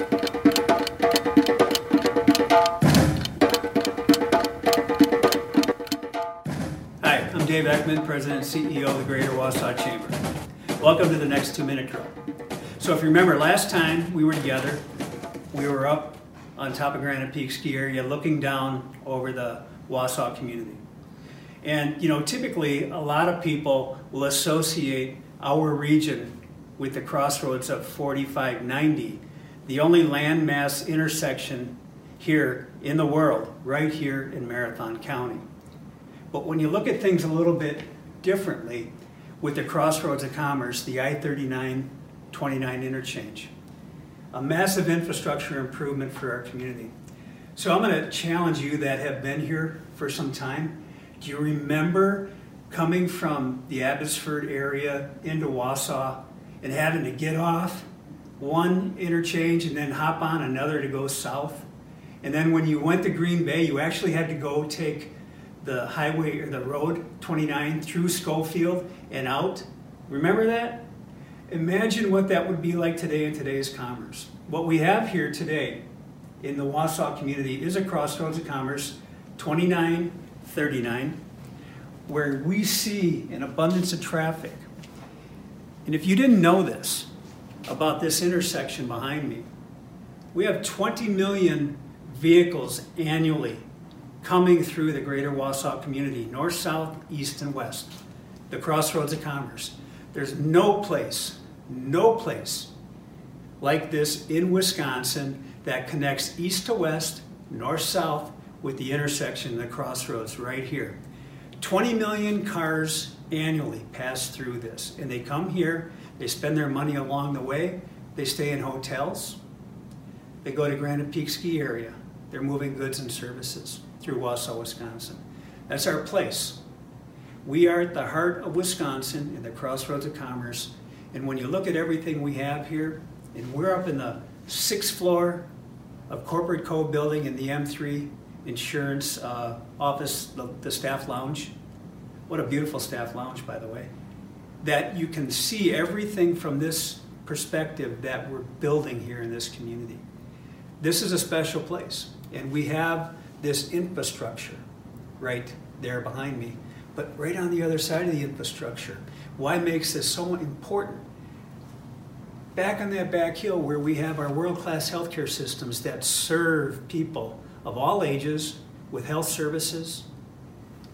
Hi, I'm Dave Eckmann, President and CEO of the Greater Wausau Chamber. Welcome to the next two minute drill. So, if you remember last time we were together, we were up on top of Granite Peak ski area looking down over the Wausau community. And, you know, typically a lot of people will associate our region with the crossroads of 4590, the only landmass intersection here in the world, right here in Marathon County. But when you look at things a little bit differently with the crossroads of commerce, the I 39 29 interchange, a massive infrastructure improvement for our community. So I'm going to challenge you that have been here for some time. Do you remember coming from the Abbotsford area into Wausau and having to get off one interchange and then hop on another to go south? And then when you went to Green Bay, you actually had to go take the highway or the road 29 through Schofield and out. Remember that? Imagine what that would be like today in today's commerce. What we have here today in the Wausau community is a crossroads of commerce 2939 where we see an abundance of traffic. And if you didn't know this about this intersection behind me, we have 20 million vehicles annually coming through the greater Wausau community, north, south, east, and west, the crossroads of commerce. There's no place, no place like this in Wisconsin that connects east to west, north, south, with the intersection, the crossroads right here. 20 million cars annually pass through this, and they come here, they spend their money along the way, they stay in hotels, they go to Granite Peak Ski Area, they're moving goods and services through Wausau, Wisconsin. That's our place. We are at the heart of Wisconsin in the crossroads of commerce. And when you look at everything we have here, and we're up in the sixth floor of Corporate Co building in the M3 insurance uh, office, the, the staff lounge. What a beautiful staff lounge, by the way. That you can see everything from this perspective that we're building here in this community. This is a special place, and we have this infrastructure right there behind me. But right on the other side of the infrastructure, why makes this so important? Back on that back hill where we have our world class healthcare systems that serve people of all ages with health services,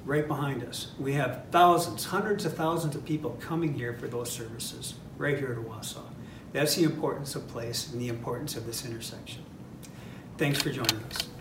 right behind us. We have thousands, hundreds of thousands of people coming here for those services right here at Wausau. That's the importance of place and the importance of this intersection. Thanks for joining us.